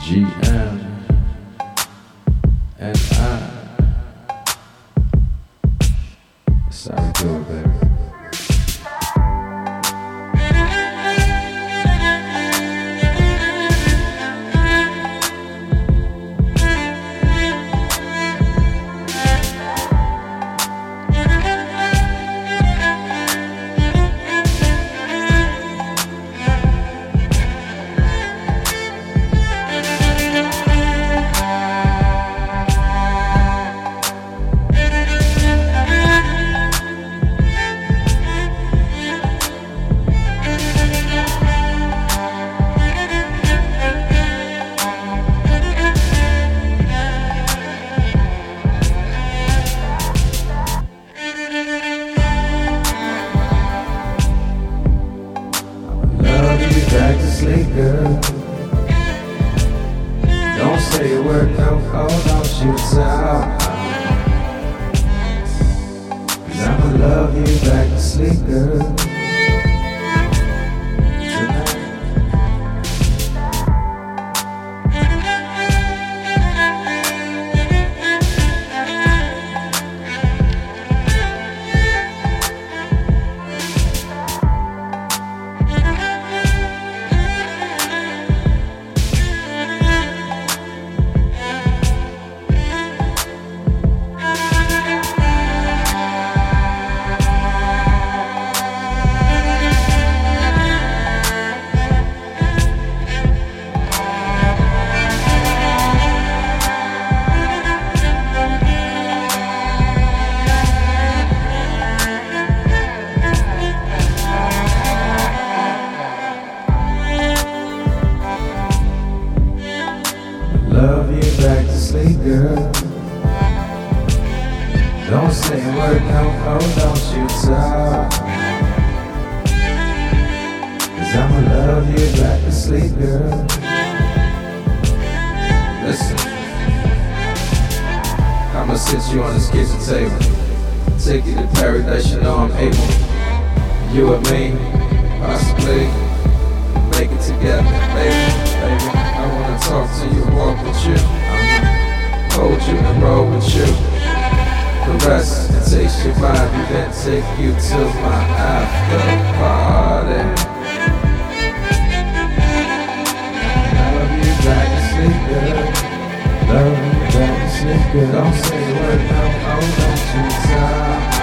GM and I. Do it, baby. Don't say a word, no, oh, don't shoot out. Cause I'ma love you back to sleep. Sleep, girl. Don't say a word, no, oh, don't you out. Cause I'ma love you back to sleep, girl. Listen, I'ma sit you on this kitchen table. Take you to paradise, you know I'm able. You and me, possibly, make it together, baby, baby. I wanna talk to you, walk with you, I'ma take you to my after party. Love you back to sleep, girl. Love you back to sleep, girl. Don't say a word, no, oh, don't you